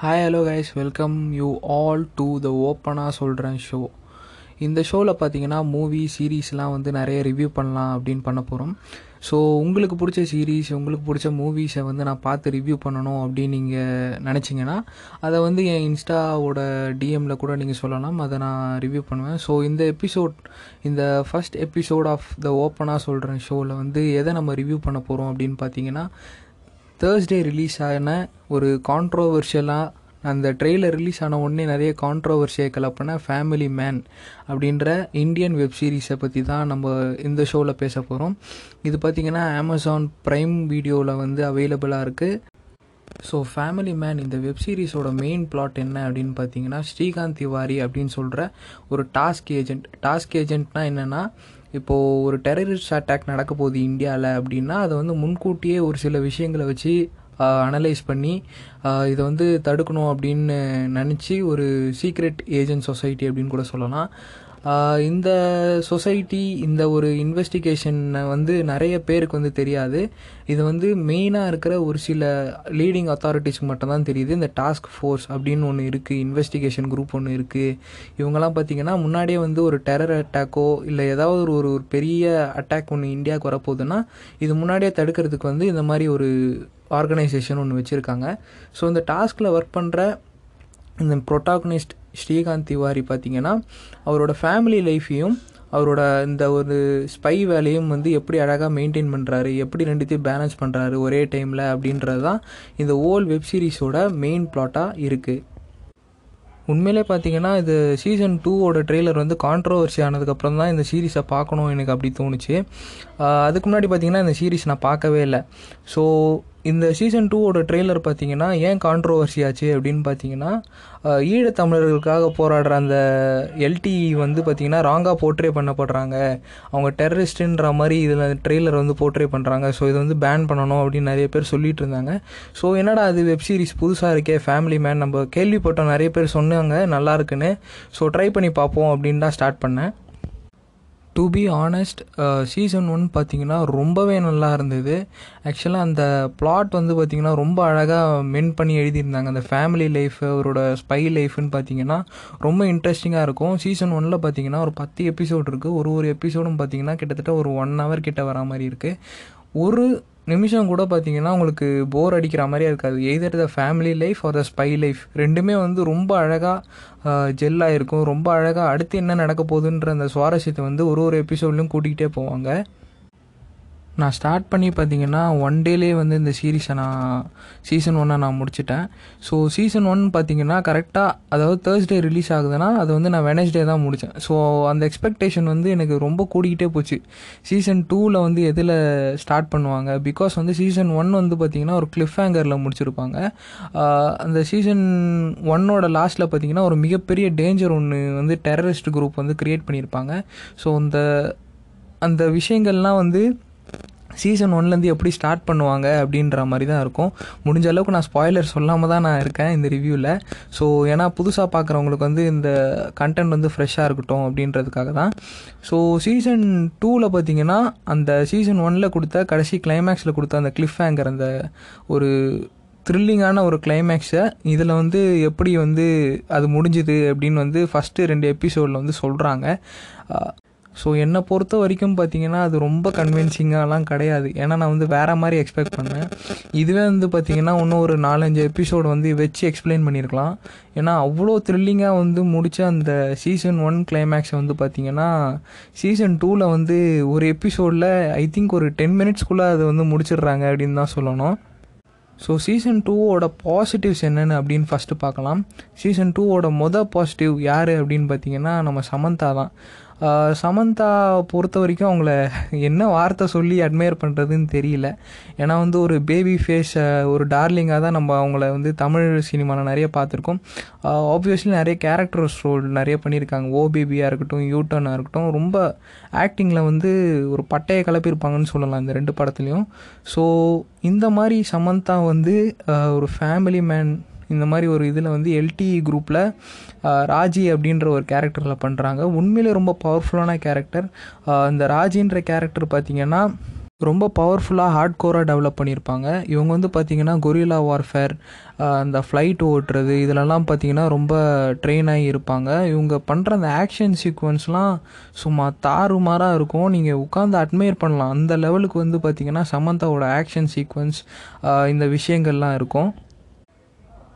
Hi hello guys welcome you all to the ஓப்பனாக சொல்கிறேன் show இந்த ஷோவில் பார்த்தீங்கன்னா மூவி சீரீஸ்லாம் வந்து நிறைய ரிவ்யூ பண்ணலாம் அப்படின்னு பண்ண போகிறோம் ஸோ உங்களுக்கு பிடிச்ச சீரீஸ் உங்களுக்கு பிடிச்ச மூவிஸை வந்து நான் பார்த்து ரிவ்யூ பண்ணணும் அப்படின்னு நீங்கள் நினச்சிங்கன்னா அதை வந்து என் இன்ஸ்டாவோட டிஎம்மில் கூட நீங்கள் சொல்லலாம். அதை நான் ரிவ்யூ பண்ணுவேன். ஸோ இந்த எபிசோட் இந்த ஃபஸ்ட் எபிசோட் ஆஃப் த ஓப்பனாக சொல்கிறேன் ஷோவில் வந்து எதை நம்ம ரிவ்யூ பண்ண போகிறோம் அப்படின்னு பார்த்தீங்கன்னா தேர்ஸ்டே ரிலீஸ் ஆன ஒரு கான்ட்ரோவர்ஷியலாக அந்த ட்ரெய்லர் ரிலீஸ் ஆன உடனே நிறைய கான்ட்ரோவர்சியை கலப்பின ஃபேமிலி மேன் அப்படின்ற இந்தியன் வெப் சீரிஸை பற்றி தான் நம்ம இந்த ஷோவில் பேச போகிறோம் இது பார்த்திங்கன்னா அமேசான் ப்ரைம் வீடியோவில் வந்து அவைலபிளாக இருக்குது ஸோ ஃபேமிலி மேன் இந்த வெப் சீரிஸோட மெயின் பிளாட் என்ன அப்படின்னு பார்த்தீங்கன்னா ஸ்ரீகாந்த் திவாரி அப்படின்னு சொல்கிற ஒரு டாஸ்க் ஏஜென்ட் டாஸ்க் ஏஜென்ட்னா என்னென்னா இப்போது ஒரு டெரரிஸ்ட் அட்டாக் நடக்க போகுது இந்தியாவில் அப்படின்னா அதை வந்து முன்கூட்டியே ஒரு சில விஷயங்களை வச்சு அனலைஸ் பண்ணி இதை வந்து தடுக்கணும் அப்படின்னு நினச்சி ஒரு சீக்ரெட் ஏஜென்ட் சொசைட்டி அப்படின்னு கூட சொல்லலாம். இந்த சொசைட்டி இந்த ஒரு இன்வெஸ்டிகேஷன் வந்து நிறைய பேருக்கு வந்து தெரியாது. இது வந்து மெயினாக இருக்கிற ஒரு சில லீடிங் அத்தாரிட்டிஸ்க்கு மட்டும்தான் தெரியுது. இந்த டாஸ்க் ஃபோர்ஸ் அப்படின்னு ஒன்று இருக்குது இன்வெஸ்டிகேஷன் குரூப் ஒன்று இருக்குது இவங்கெல்லாம் பார்த்திங்கன்னா முன்னாடியே வந்து ஒரு டெரர் அட்டாக்கோ இல்லை ஏதாவது ஒரு ஒரு பெரிய அட்டாக் ஒன்று இந்தியாவுக்கு வரப்போகுதுன்னா இது முன்னாடியே தடுக்கிறதுக்கு வந்து இந்த மாதிரி ஒரு ஆர்கனைசேஷன் ஒன்று வச்சுருக்காங்க. ஸோ இந்த டாஸ்கில் ஒர்க் பண்ணுற இந்த ப்ரொட்டாகனிஸ்ட் ஸ்ரீகாந்த் திவாரி பார்த்திங்கன்னா அவரோட ஃபேமிலி லைஃப்பையும் அவரோட இந்த ஒரு ஸ்பை வேலையும் வந்து எப்படி அழகாக மெயின்டைன் பண்ணுறாரு எப்படி ரெண்டுத்தையும் பேலன்ஸ் பண்ணுறாரு ஒரே டைமில் அப்படின்றது தான் இந்த ஓல் வெப் சீரிஸோட மெயின் ப்ளாட்டாக இருக்குது உண்மையிலே பார்த்தீங்கன்னா இது சீசன் டூவோட ட்ரெய்லர் வந்து கான்ட்ரவர்சி ஆனதுக்கப்புறம் தான் இந்த சீரீஸை பார்க்கணும் எனக்கு அப்படி தோணுச்சு. அதுக்கு முன்னாடி பார்த்தீங்கன்னா இந்த சீரீஸ் நான் பார்க்கவே இல்லை. ஸோ இந்த சீசன் டூவோட ட்ரெய்லர் பார்த்தீங்கன்னா ஏன் கான்ட்ரோவர்சி ஆச்சு அப்படின்னு பார்த்தீங்கன்னா ஈழத்தமிழர்களுக்காக போராடுற அந்த எல்டி வந்து பார்த்தீங்கன்னா ராங்காக போர்ட்ரே பண்ணப்படுறாங்க. அவங்க டெரரிஸ்ட்டுன்ற மாதிரி இதில் ட்ரெய்லர் வந்து போர்ட்ரே பண்ணுறாங்க ஸோ இதை வந்து பேன் பண்ணணும் அப்படின்னு நிறைய பேர் சொல்லிட்டு இருந்தாங்க. ஸோ என்னடா அது வெப் சீரிஸ் புதுசாக இருக்கே ஃபேமிலி மேன் நம்ம கேள்விப்பட்டோம் நிறைய பேர் சொன்னாங்க நல்லா இருக்குன்னு. ஸோ ட்ரை பண்ணி பார்ப்போம் அப்படின்னு தான் ஸ்டார்ட் பண்ணேன். To be honest season one பார்த்திங்கன்னா ரொம்பவே நல்லா இருந்தது. ஆக்சுவலாக அந்த பிளாட் வந்து பார்த்திங்கன்னா ரொம்ப அழகாக மென் பண்ணி எழுதியிருந்தாங்க. அந்த ஃபேமிலி லைஃப் அவரோட ஸ்பை லைஃப்னு பார்த்தீங்கன்னா ரொம்ப இன்ட்ரெஸ்டிங்காக இருக்கும். சீசன் ஒனில் பார்த்தீங்கன்னா ஒரு பத்து எபிசோட் இருக்குது ஒரு ஒரு எபிசோடும் பார்த்தீங்கன்னா கிட்டத்தட்ட ஒரு ஒன் ஹவர் கிட்ட வரா மாதிரி இருக்குது ஒரு நிமிஷம் கூட பார்த்தீங்கன்னா உங்களுக்கு போர் அடிக்கிற மாதிரியே இருக்காது. Either the family life or the spy life ரெண்டுமே வந்து ரொம்ப அழகாக ஜெல்லாக இருக்கும் ரொம்ப அழகாக அடுத்து என்ன நடக்க போகுதுன்ற அந்த சுவாரஸ்யத்தை வந்து ஒரு ஒரு எபிசோட்லையும் கூட்டிகிட்டே போவாங்க. நான் ஸ்டார்ட் பண்ணி பார்த்தீங்கன்னா ஒன் டேலே வந்து இந்த சீரீஸை நான் சீசன் ஒன்னை நான் முடிச்சிட்டேன். ஸோ சீசன் ஒன் பார்த்தீங்கன்னா கரெக்டாக அதாவது தேர்ஸ்டே ரிலீஸ் ஆகுதுன்னா அது வந்து நான் வெனஸ்டே தான் முடித்தேன் ஸோ அந்த எக்ஸ்பெக்டேஷன் வந்து எனக்கு ரொம்ப கூடிக்கிட்டே போச்சு. சீசன் டூவில் வந்து எதில் ஸ்டார்ட் பண்ணுவாங்க? பிகாஸ் வந்து சீசன் ஒன் வந்து பார்த்திங்கன்னா ஒரு கிளிஃப் ஹேங்கரில் முடிச்சிருப்பாங்க. அந்த சீசன் ஒன்னோட லாஸ்ட்டில் பார்த்திங்கன்னா ஒரு மிகப்பெரிய டேஞ்சர் ஒன்று வந்து டெரரிஸ்ட் குரூப் வந்து க்ரியேட் பண்ணியிருப்பாங்க ஸோ அந்த அந்த விஷயங்கள்லாம் வந்து சீசன் ஒன்லேருந்து எப்படி ஸ்டார்ட் பண்ணுவாங்க அப்படின்ற மாதிரி தான் இருக்கும். முடிஞ்ச அளவுக்கு நான் ஸ்பாய்லர் சொல்லாமல் தான் நான் இருக்கேன் இந்த ரிவ்யூவில் ஸோ ஏன்னா புதுசாக பார்க்குறவங்களுக்கு வந்து இந்த கண்டென்ட் வந்து ஃப்ரெஷ்ஷாக இருக்கட்டும் அப்படின்றதுக்காக தான். ஸோ சீசன் டூவில் பார்த்தீங்கன்னா அந்த சீசன் ஒனில் கொடுத்த கடைசி கிளைமேக்ஸில் கொடுத்த அந்த கிளிஃப் ஹேங்கர் அந்த ஒரு த்ரில்லிங்கான ஒரு கிளைமேக்ஸை இதில் வந்து எப்படி வந்து அது முடிஞ்சுது அப்படின்னு வந்து ஃபஸ்ட்டு ரெண்டு எபிசோடில் வந்து சொல்கிறாங்க ஸோ என்னை பொறுத்த வரைக்கும் பார்த்தீங்கன்னா அது ரொம்ப கன்வின்சிங்காலாம் கிடையாது. ஏன்னா நான் வந்து வேறு மாதிரி எக்ஸ்பெக்ட் பண்ணேன். இதுவே வந்து பார்த்திங்கன்னா இன்னும் ஒரு நாலஞ்சு எபிசோடு வந்து வச்சு எக்ஸ்பிளைன் பண்ணியிருக்கலாம் ஏன்னா அவ்வளோ த்ரில்லிங்காக வந்து முடித்த அந்த சீசன் ஒன் கிளைமேக்ஸை வந்து பார்த்திங்கன்னா சீசன் டூவில் வந்து ஒரு எபிசோடில் ஐ திங்க் ஒரு டென் மினிட்ஸ்க்குள்ளே அதை வந்து முடிச்சிடுறாங்க அப்படின்னு தான் சொல்லணும். ஸோ சீசன் டூவோட பாசிட்டிவ்ஸ் என்னென்னு அப்படின்னு ஃபஸ்ட்டு பார்க்கலாம். சீசன் டூவோட மொதல் பாசிட்டிவ் யார் அப்படின்னு பார்த்தீங்கன்னா நம்ம சமந்தா தான். சமந்தா பொறுத்த வரைக்கும் அவங்கள என்ன வார்த்தை சொல்லி அட்மையர் பண்ணுறதுன்னு தெரியல. ஏன்னா வந்து ஒரு பேபி ஃபேஸ் ஒரு டார்லிங்காக தான் நம்ம அவங்கள வந்து தமிழ் சினிமாவில் நிறைய பார்த்துருக்கோம். ஆப்வியஸ்லி நிறைய கேரக்டர்ஸ் ரோல் நிறைய பண்ணியிருக்காங்க. ஓ பேபியாக இருக்கட்டும் யூட்டர்னாக இருக்கட்டும் ரொம்ப ஆக்டிங்கில் வந்து ஒரு பட்டையை கலப்பியிருப்பாங்கன்னு சொல்லலாம் இந்த ரெண்டு படத்துலையும். ஸோ இந்த மாதிரி சமந்தா வந்து ஒரு ஃபேமிலி மேன் இந்த மாதிரி ஒரு இதில் வந்து எல்டி குரூப்பில் ராஜி அப்படின்ற ஒரு கேரக்டரில் பண்ணுறாங்க உண்மையிலே ரொம்ப பவர்ஃபுல்லான கேரக்டர் இந்த ராஜின்ற கேரக்டர் பார்த்திங்கன்னா ரொம்ப பவர்ஃபுல்லாக ஹார்ட் கோராக டெவலப் பண்ணியிருப்பாங்க இவங்க வந்து பார்த்திங்கன்னா கொரில்லா வார்ஃபேர் அந்த ஃப்ளைட் ஓட்டுறது இதிலெல்லாம் பார்த்திங்கன்னா ரொம்ப ட்ரெயின் ஆகி இருப்பாங்க. இவங்க பண்ணுற அந்த ஆக்ஷன் சீக்வன்ஸ்லாம் சும்மா தாறுமாறாக இருக்கும். நீங்கள் உட்காந்து அட்மையர் பண்ணலாம். அந்த லெவலுக்கு வந்து பார்த்திங்கன்னா சமந்தாவோட ஆக்ஷன் சீக்வன்ஸ் இந்த விஷயங்கள்லாம் இருக்கும்.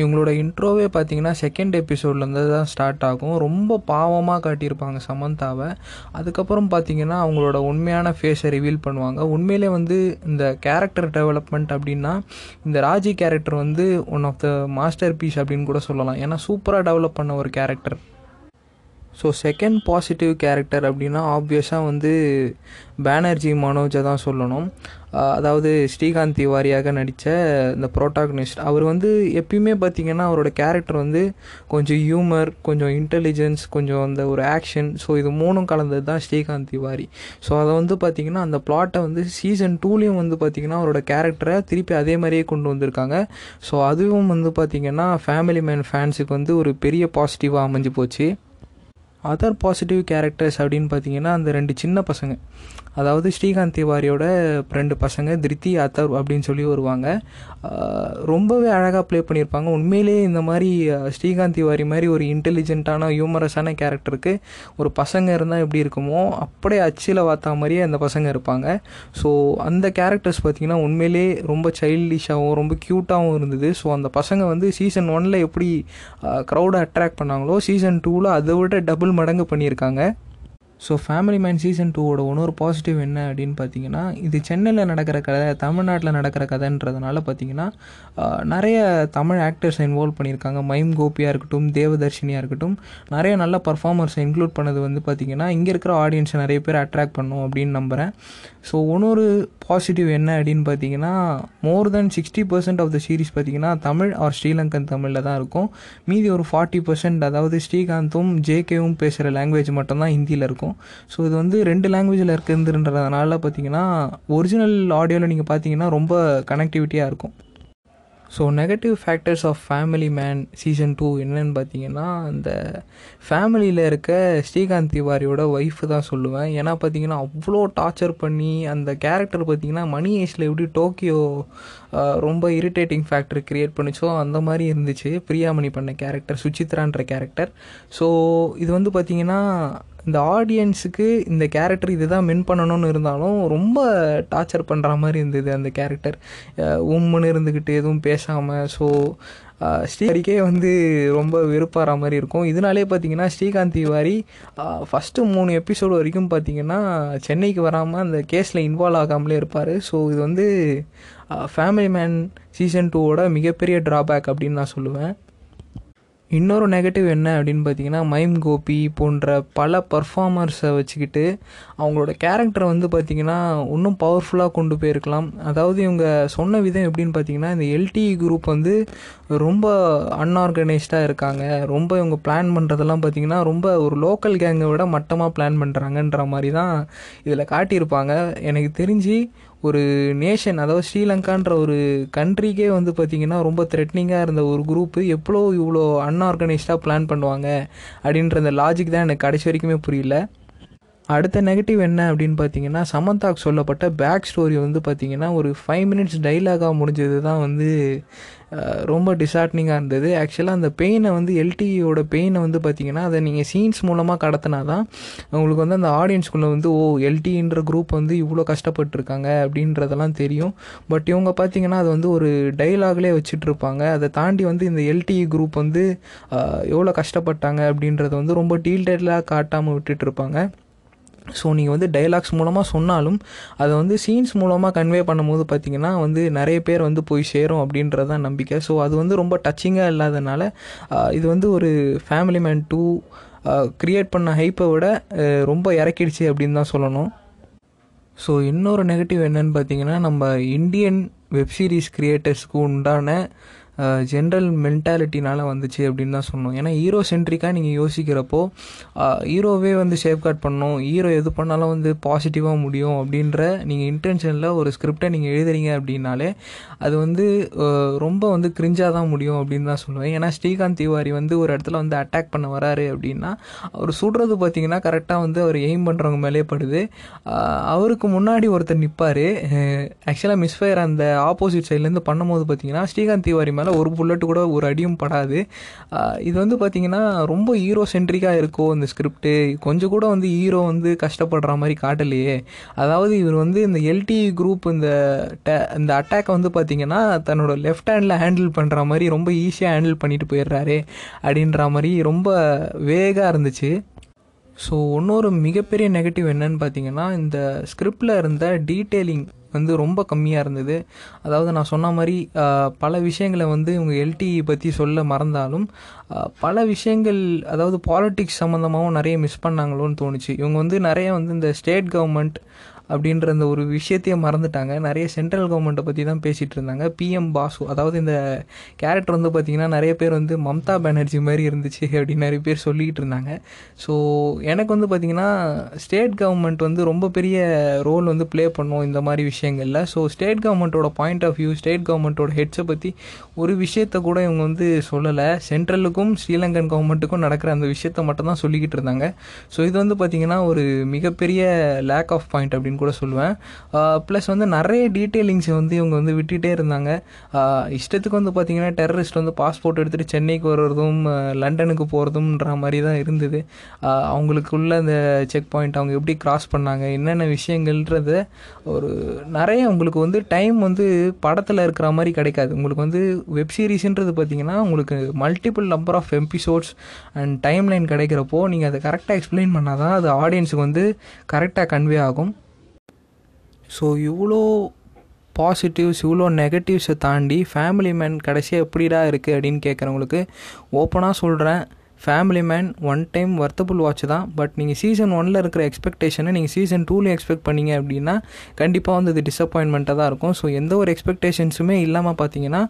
இவங்களோட இன்ட்ரோவே பார்த்தீங்கன்னா செகண்ட் எபிசோட்லேருந்து தான் ஸ்டார்ட் ஆகும். ரொம்ப பாவமாக காட்டியிருப்பாங்க சமந்தாவை. அதுக்கப்புறம் பார்த்தீங்கன்னா அவங்களோட உண்மையான ஃபேஸை ரிவீல் பண்ணுவாங்க. உண்மையிலே வந்து இந்த கேரக்டர் டெவலப்மெண்ட் அப்படின்னா இந்த ராஜி கேரக்டர் வந்து one of the masterpiece அப்படின்னு கூட சொல்லலாம். ஏன்னா சூப்பராக டெவலப் பண்ண ஒரு character so second positive character அப்படின்னா ஆப்வியஸாக வந்து பேனர்ஜி மனோஜை தான் சொல்லணும். அதாவது ஸ்ரீகாந்த் திவாரியாக நடித்த இந்த ப்ரோட்டாகனிஸ்ட் அவர் வந்து எப்பயுமே பார்த்திங்கன்னா அவரோட கேரக்டர் வந்து கொஞ்சம் ஹியூமர் கொஞ்சம் இன்டெலிஜென்ஸ் கொஞ்சம் அந்த ஒரு ஆக்ஷன் ஸோ இது மூணும் கலந்தது தான் ஸ்ரீகாந்த் திவாரி. ஸோ அதை வந்து பார்த்திங்கன்னா அந்த பிளாட்டை வந்து சீசன் டூலேயும் வந்து பார்த்திங்கன்னா அவரோட கேரக்டரை திருப்பி அதே மாதிரியே கொண்டு வந்திருக்காங்க. ஸோ அதுவும் வந்து பார்த்திங்கன்னா ஃபேமிலி மேன் ஃபேன்ஸுக்கு வந்து ஒரு பெரிய பாசிட்டிவாக அமைஞ்சு போச்சு. அதர் பாசிட்டிவ் கேரக்டர்ஸ் அப்படின்னு பார்த்தீங்கன்னா அந்த ரெண்டு சின்ன பசங்க. அதாவது ஸ்ரீகாந்த் திவாரியோட ரெண்டு பசங்க திருத்தி அத்தர் அப்படின்னு சொல்லி வருவாங்க. ரொம்பவே அழகாக ப்ளே பண்ணியிருப்பாங்க. உண்மையிலேயே இந்த மாதிரி ஸ்ரீகாந்த் திவாரி மாதிரி ஒரு இன்டெலிஜென்ட்டான ஹியூமரஸான கேரக்டருக்கு ஒரு பசங்க இருந்தால் எப்படி இருக்குமோ அப்படியே அச்சில் வாத்தா மாதிரியே அந்த பசங்க இருப்பாங்க. ஸோ அந்த கேரக்டர்ஸ் பார்த்திங்கன்னா உண்மையிலே ரொம்ப சைல்டிஷாகவும் ரொம்ப க்யூட்டாகவும் இருந்தது. ஸோ அந்த பசங்க வந்து சீசன் ஒனில் எப்படி க்ரௌடை அட்ராக்ட் பண்ணாங்களோ சீசன் டூவில் அதை விட டபுள் மடங்கு பண்ணியிருக்காங்க. ஸோ ஃபேமிலி மேன் சீசன் டூவோட இன்னொரு பாசிட்டிவ் என்ன அப்படின்னு பார்த்தீங்கன்னா இது சென்னையில் நடக்கிற கதை தமிழ்நாட்டில் நடக்கிற கதைன்றதுனால பார்த்தீங்கன்னா நிறைய தமிழ் ஆக்டர்ஸ் இன்வால்வ் பண்ணியிருக்காங்க. மைம் கோபியாக இருக்கட்டும் தேவதர்ஷினியாக இருக்கட்டும் நிறைய நல்ல பர்ஃபார்மர்ஸை இன்க்ளூட் பண்ணது வந்து பார்த்திங்கன்னா இங்கே இருக்கிற ஆடியன்ஸை நிறைய பேர் அட்ராக்ட் பண்ணும் அப்படின்னு நம்புகிறேன் ஸோ இன்னொரு பாசிட்டிவ் என்ன அப்படின்னு பார்த்தீங்கன்னா more then sixty percent of the series பார்த்தீங்கன்னா தமிழ் ஆர் ஸ்ரீலங்கன் தமிழில் தான் இருக்கும். மீதி ஒரு ஃபார்ட்டி பர்சன்ட் அதாவது ஸ்ரீகாந்தும் ஜேகேவும் பேசுகிற லாங்குவேஜ் மட்டும்தான் ஹிந்தியில் இருக்கும். ஸோ இது வந்து ரெண்டு லாங்குவேஜில் இருக்குதுன்றதுனால பார்த்தீங்கன்னா ஒரிஜினல் ஆடியோவில் நீங்கள் பார்த்தீங்கன்னா ரொம்ப கனெக்டிவிட்டியாக இருக்கும். So negative factors of family man season two என்னன்னு பார்த்தீங்கன்னா அந்த ஃபேமிலியில் இருக்க ஸ்ரீகாந்த் திவாரியோட ஒய்ஃபு தான் சொல்லுவேன். ஏன்னா பார்த்தீங்கன்னா அவ்வளோ டார்ச்சர் பண்ணி அந்த கேரக்டர் பார்த்தீங்கன்னா மணி ஏஜில் எப்படி டோக்கியோ ரொம்ப இரிட்டேட்டிங் ஃபேக்டர் க்ரியேட் பண்ணிச்சோ அந்த மாதிரி இருந்துச்சு. பிரியாமணி பண்ண கேரக்டர் சுச்சித்ரான்ற கேரக்டர் ஸோ இது வந்து பார்த்திங்கன்னா இந்த ஆடியன்ஸுக்கு இந்த கேரக்டர் இதுதான் மென் பண்ணணும்னு இருந்தாலும் ரொம்ப டார்ச்சர் பண்ணுற மாதிரி இருந்தது அந்த கேரக்டர் உம்முன்னு இருந்துக்கிட்டு எதுவும் பேசாமல் ஸோ ஸ்ரீஹரிக்கே வந்து ரொம்ப வெறுப்பாகிற மாதிரி இருக்கும். இதனாலே பார்த்தீங்கன்னா ஸ்ரீகாந்த் திவாரி ஃபஸ்ட்டு மூணு எபிசோடு வரைக்கும் பார்த்தீங்கன்னா சென்னைக்கு வராமல் அந்த கேஸில் இன்வால்வ் ஆகாமலே இருப்பார். ஸோ இது வந்து ஃபேமிலி மேன் சீசன் டூவோட மிகப்பெரிய ட்ராபேக் அப்படின்னு நான் சொல்லுவேன். இன்னொரு நெகட்டிவ் என்ன அப்படின்னு பார்த்தீங்கன்னா மைம் கோபி போன்ற பல பர்ஃபார்மர்ஸை வச்சுக்கிட்டு அவங்களோட கேரக்டரை வந்து பார்த்திங்கன்னா இன்னும் பவர்ஃபுல்லாக கொண்டு போயிருக்கலாம். அதாவது இவங்க சொன்ன விதம் எப்படின்னு பார்த்தீங்கன்னா இந்த எல்டி குரூப் வந்து ரொம்ப அன்ஆர்கனைஸ்டாக இருக்காங்க. ரொம்ப இவங்க பிளான் பண்ணுறதெல்லாம் பார்த்திங்கன்னா ரொம்ப ஒரு லோக்கல் கேங்கை விட மட்டமாக பிளான் பண்ணுறாங்கன்ற மாதிரி தான் இதில் காட்டியிருப்பாங்க. எனக்கு தெரிஞ்சு ஒரு நேஷன் அதாவது ஸ்ரீலங்கான்ற ஒரு கண்ட்ரிக்கே வந்து பார்த்திங்கன்னா ரொம்ப த்ரெட்னிங்காக இருந்த ஒரு குரூப்பு எவ்வளோ இவ்வளோ அன்ஆர்கனைஸ்டாக பிளான் பண்ணுவாங்க அப்படின்ற அந்த லாஜிக் தான் எனக்கு கடைசி வரைக்குமே புரியல. அடுத்த நெகட்டிவ் என்ன அப்படின்னு பார்த்தீங்கன்னா சமந்தாக்கு சொல்லப்பட்ட பேக் ஸ்டோரி வந்து பார்த்திங்கன்னா ஒரு ஃபைவ் மினிட்ஸ் டைலாகாக முடிஞ்சது தான் வந்து ரொம்ப டிசார்ட்னிங்காக இருந்தது. ஆக்சுவலாக அந்த பெயினை வந்து எல்டியோட பெயினை வந்து பார்த்தீங்கன்னா அதை நீங்கள் சீன்ஸ் மூலமாக கடத்தினா தான் உங்களுக்கு வந்து அந்த ஆடியன்ஸ்குள்ளே வந்து ஓ எல்டின்ற குரூப் வந்து இவ்வளோ கஷ்டப்பட்டுருக்காங்க அப்படின்றதெல்லாம் தெரியும். பட் இவங்க பார்த்தீங்கன்னா அது வந்து ஒரு டைலாக்லேயே வச்சுட்டு இருப்பாங்க அதை தாண்டி வந்து இந்த எல்டி குரூப் வந்து எவ்வளோ கஷ்டப்பட்டாங்க அப்படின்றத வந்து ரொம்ப டீட்டெயிலாக காட்டாமல் விட்டுட்டு இருப்பாங்க ஸோ நீங்கள் வந்து டைலாக்ஸ் மூலமாக சொன்னாலும் அதை வந்து சீன்ஸ் மூலமாக கன்வே பண்ணும்போது பார்த்தீங்கன்னா வந்து நிறைய பேர் வந்து போய் சேரும் அப்படின்றது தான் நம்பிக்கை. ஸோ அது வந்து ரொம்ப டச்சிங்காக இல்லாதனால இது வந்து ஒரு ஃபேமிலி மேன் டூ க்ரியேட் பண்ண ஹைப்பை விட ரொம்ப இறக்கிடுச்சு அப்படின்னு தான் சொல்லணும். ஸோ இன்னொரு நெகட்டிவ் என்னன்னு பார்த்தீங்கன்னா நம்ம இந்தியன் வெப் சீரிஸ் உண்டான ஜென்ரல் மென்டாலிட்டினால் வந்துச்சு அப்படின்னு தான் சொன்னோம் ஏன்னா ஹீரோ சென்ட்ரிக்காக நீங்கள் யோசிக்கிறப்போ ஹீரோவே வந்து சேஃப்கார்ட் பண்ணணும் ஹீரோ எது பண்ணாலும் வந்து பாசிட்டிவாக முடியும் அப்படின்ற நீங்கள் இன்டென்ஷனில் ஒரு ஸ்கிரிப்டை நீங்கள் எழுதுறீங்க அப்படின்னாலே அது வந்து ரொம்ப வந்து கிரிஞ்சாக தான் முடியும் அப்படின்னு தான் சொல்லுவேன். ஏன்னா ஸ்ரீகாந்த் திவாரி வந்து ஒரு இடத்துல வந்து அட்டாக் பண்ண வராரு அப்படின்னா அவர் சுடுறது பார்த்தீங்கன்னா கரெக்டாக வந்து அவர் எய்ம் பண்ணுறவங்க மேலே படுது. அவருக்கு முன்னாடி ஒருத்தர் நிற்பார் ஆக்சுவலாக மிஸ்ஃபயர் அந்த ஆப்போசிட் சைட்லேருந்து பண்ணும்போது பார்த்தீங்கன்னா ஸ்ரீகாந்த் திவாரி மேலே ஒரு புல்லட்டு கூட ஒரு அடியும் படாது. இது வந்து பார்த்திங்கன்னா ரொம்ப ஹீரோ சென்ட்ரிக்காக இருக்கோ இந்த ஸ்கிரிப்டு கொஞ்சம் கூட வந்து ஹீரோ வந்து கஷ்டப்படுற மாதிரி காட்டலையே. அதாவது இவர் வந்து இந்த எல்டி குரூப் இந்த இந்த அட்டாக்கை வந்து பார்த்தீங்கன்னா தன்னோட லெஃப்ட் ஹேண்டில் ஹேண்டில் பண்ணுற மாதிரி ரொம்ப ஈஸியாக ஹேண்டில் பண்ணிட்டு போயிடுறாரு அப்படின்ற மாதிரி ரொம்ப வேகாக இருந்துச்சு. ஸோ இன்னொரு மிகப்பெரிய நெகட்டிவ் என்னன்னு பார்த்தீங்கன்னா இந்த ஸ்கிரிப்டில் இருந்த டீட்டெயிலிங் வந்து ரொம்ப கம்மியாக இருந்தது. அதாவது நான் சொன்ன மாதிரி பல விஷயங்களை வந்து இவங்க எல்டி பற்றி சொல்ல மறந்தாலும் பல விஷயங்கள் அதாவது பாலிட்டிக்ஸ் சம்மந்தமாகவும் நிறைய மிஸ் பண்ணாங்களோன்னு தோணுச்சு. இவங்க வந்து நிறைய வந்து இந்த ஸ்டேட் கவர்மெண்ட் அப்படின்ற அந்த ஒரு விஷயத்தையே மறந்துட்டாங்க. நிறைய சென்ட்ரல் கவர்மெண்ட்டை பற்றி தான் பேசிகிட்டு இருந்தாங்க பிஎம் பாசு அதாவது இந்த கேரக்டர் வந்து பார்த்திங்கன்னா நிறைய பேர் வந்து மம்தா பானர்ஜி மாதிரி இருந்துச்சு அப்படின்னு நிறைய பேர் சொல்லிக்கிட்டு இருந்தாங்க ஸோ எனக்கு வந்து பார்த்திங்கன்னா ஸ்டேட் கவர்மெண்ட் வந்து ரொம்ப பெரிய ரோல் வந்து ப்ளே பண்ணும் இந்த மாதிரி விஷயங்களில். ஸோ ஸ்டேட் கவர்மெண்ட்டோட பாயிண்ட் ஆஃப் வியூ ஸ்டேட் கவர்மெண்ட்டோட ஹெட்ஸை பற்றி ஒரு விஷயத்தை கூட இவங்க வந்து சொல்லலை. சென்ட்ரலுக்கும் ஸ்ரீலங்கன் கவர்மெண்ட்டுக்கும் நடக்கிற அந்த விஷயத்த மட்டும் தான் சொல்லிக்கிட்டு இருந்தாங்க ஸோ இது வந்து பார்த்திங்கன்னா ஒரு மிகப்பெரிய லேக் ஆஃப் பாயிண்ட் அப்படின்னு கூட சொல்லுவேன். ப்ளஸ் வந்து நிறைய டீட்டெயிலிங்ஸை வந்து இவங்க வந்து விட்டுகிட்டே இருந்தாங்க. இஷ்டத்துக்கு வந்து பார்த்திங்கன்னா டெரரிஸ்ட் வந்து பாஸ்போர்ட் எடுத்துகிட்டு சென்னைக்கு வர்றதும் லண்டனுக்கு போகிறதும்ன்ற மாதிரி தான் இருந்தது. அவங்களுக்குள்ள அந்த செக் பாயிண்ட் அவங்க எப்படி கிராஸ் பண்ணாங்க என்னென்ன விஷயங்கள்ன்றத ஒரு நிறைய உங்களுக்கு வந்து டைம் வந்து படத்தில் இருக்கிற மாதிரி கிடைக்காது. உங்களுக்கு வந்து வெப் சீரிஸ்ன்றது பார்த்திங்கன்னா உங்களுக்கு multiple number of episodes and timeline கிடைக்கிறப்போ நீங்கள் அதை கரெக்டாக எக்ஸ்பிளைன் பண்ணால் தான் அது ஆடியன்ஸுக்கு வந்து கரெக்டாக கன்வே ஆகும். ஸோ இவ்வளோ பாசிட்டிவ்ஸ் இவ்வளோ நெகட்டிவ்ஸை தாண்டி ஃபேமிலி மேன் கடைசியாக எப்படிடா இருக்குது அப்படின்னு கேட்குறவங்களுக்கு ஓப்பனாக சொல்கிறேன் family man one time worthful watch தான். பட் நீங்கள் சீசன் ஒனில் இருக்கிற எக்ஸ்பெக்டேஷனை நீங்கள் சீசன் டூலையும் எக்ஸ்பெக்ட் பண்ணீங்க அப்படின்னா கண்டிப்பாக வந்து இது டிசப்பாயின்மெண்ட்டாக தான் இருக்கும். ஸோ எந்த ஒரு எக்ஸ்பெக்டேஷன்ஸுமே இல்லாமல் பார்த்தீங்கன்னா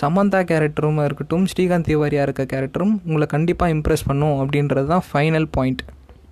சமந்தா கேரக்டரும் இருக்கட்டும் ஸ்ரீகாந்த் திவாரியாக இருக்க கேரக்டரும் உங்களை கண்டிப்பாக இம்ப்ரெஸ் பண்ணும் அப்படின்றது தான் ஃபைனல் பாயிண்ட்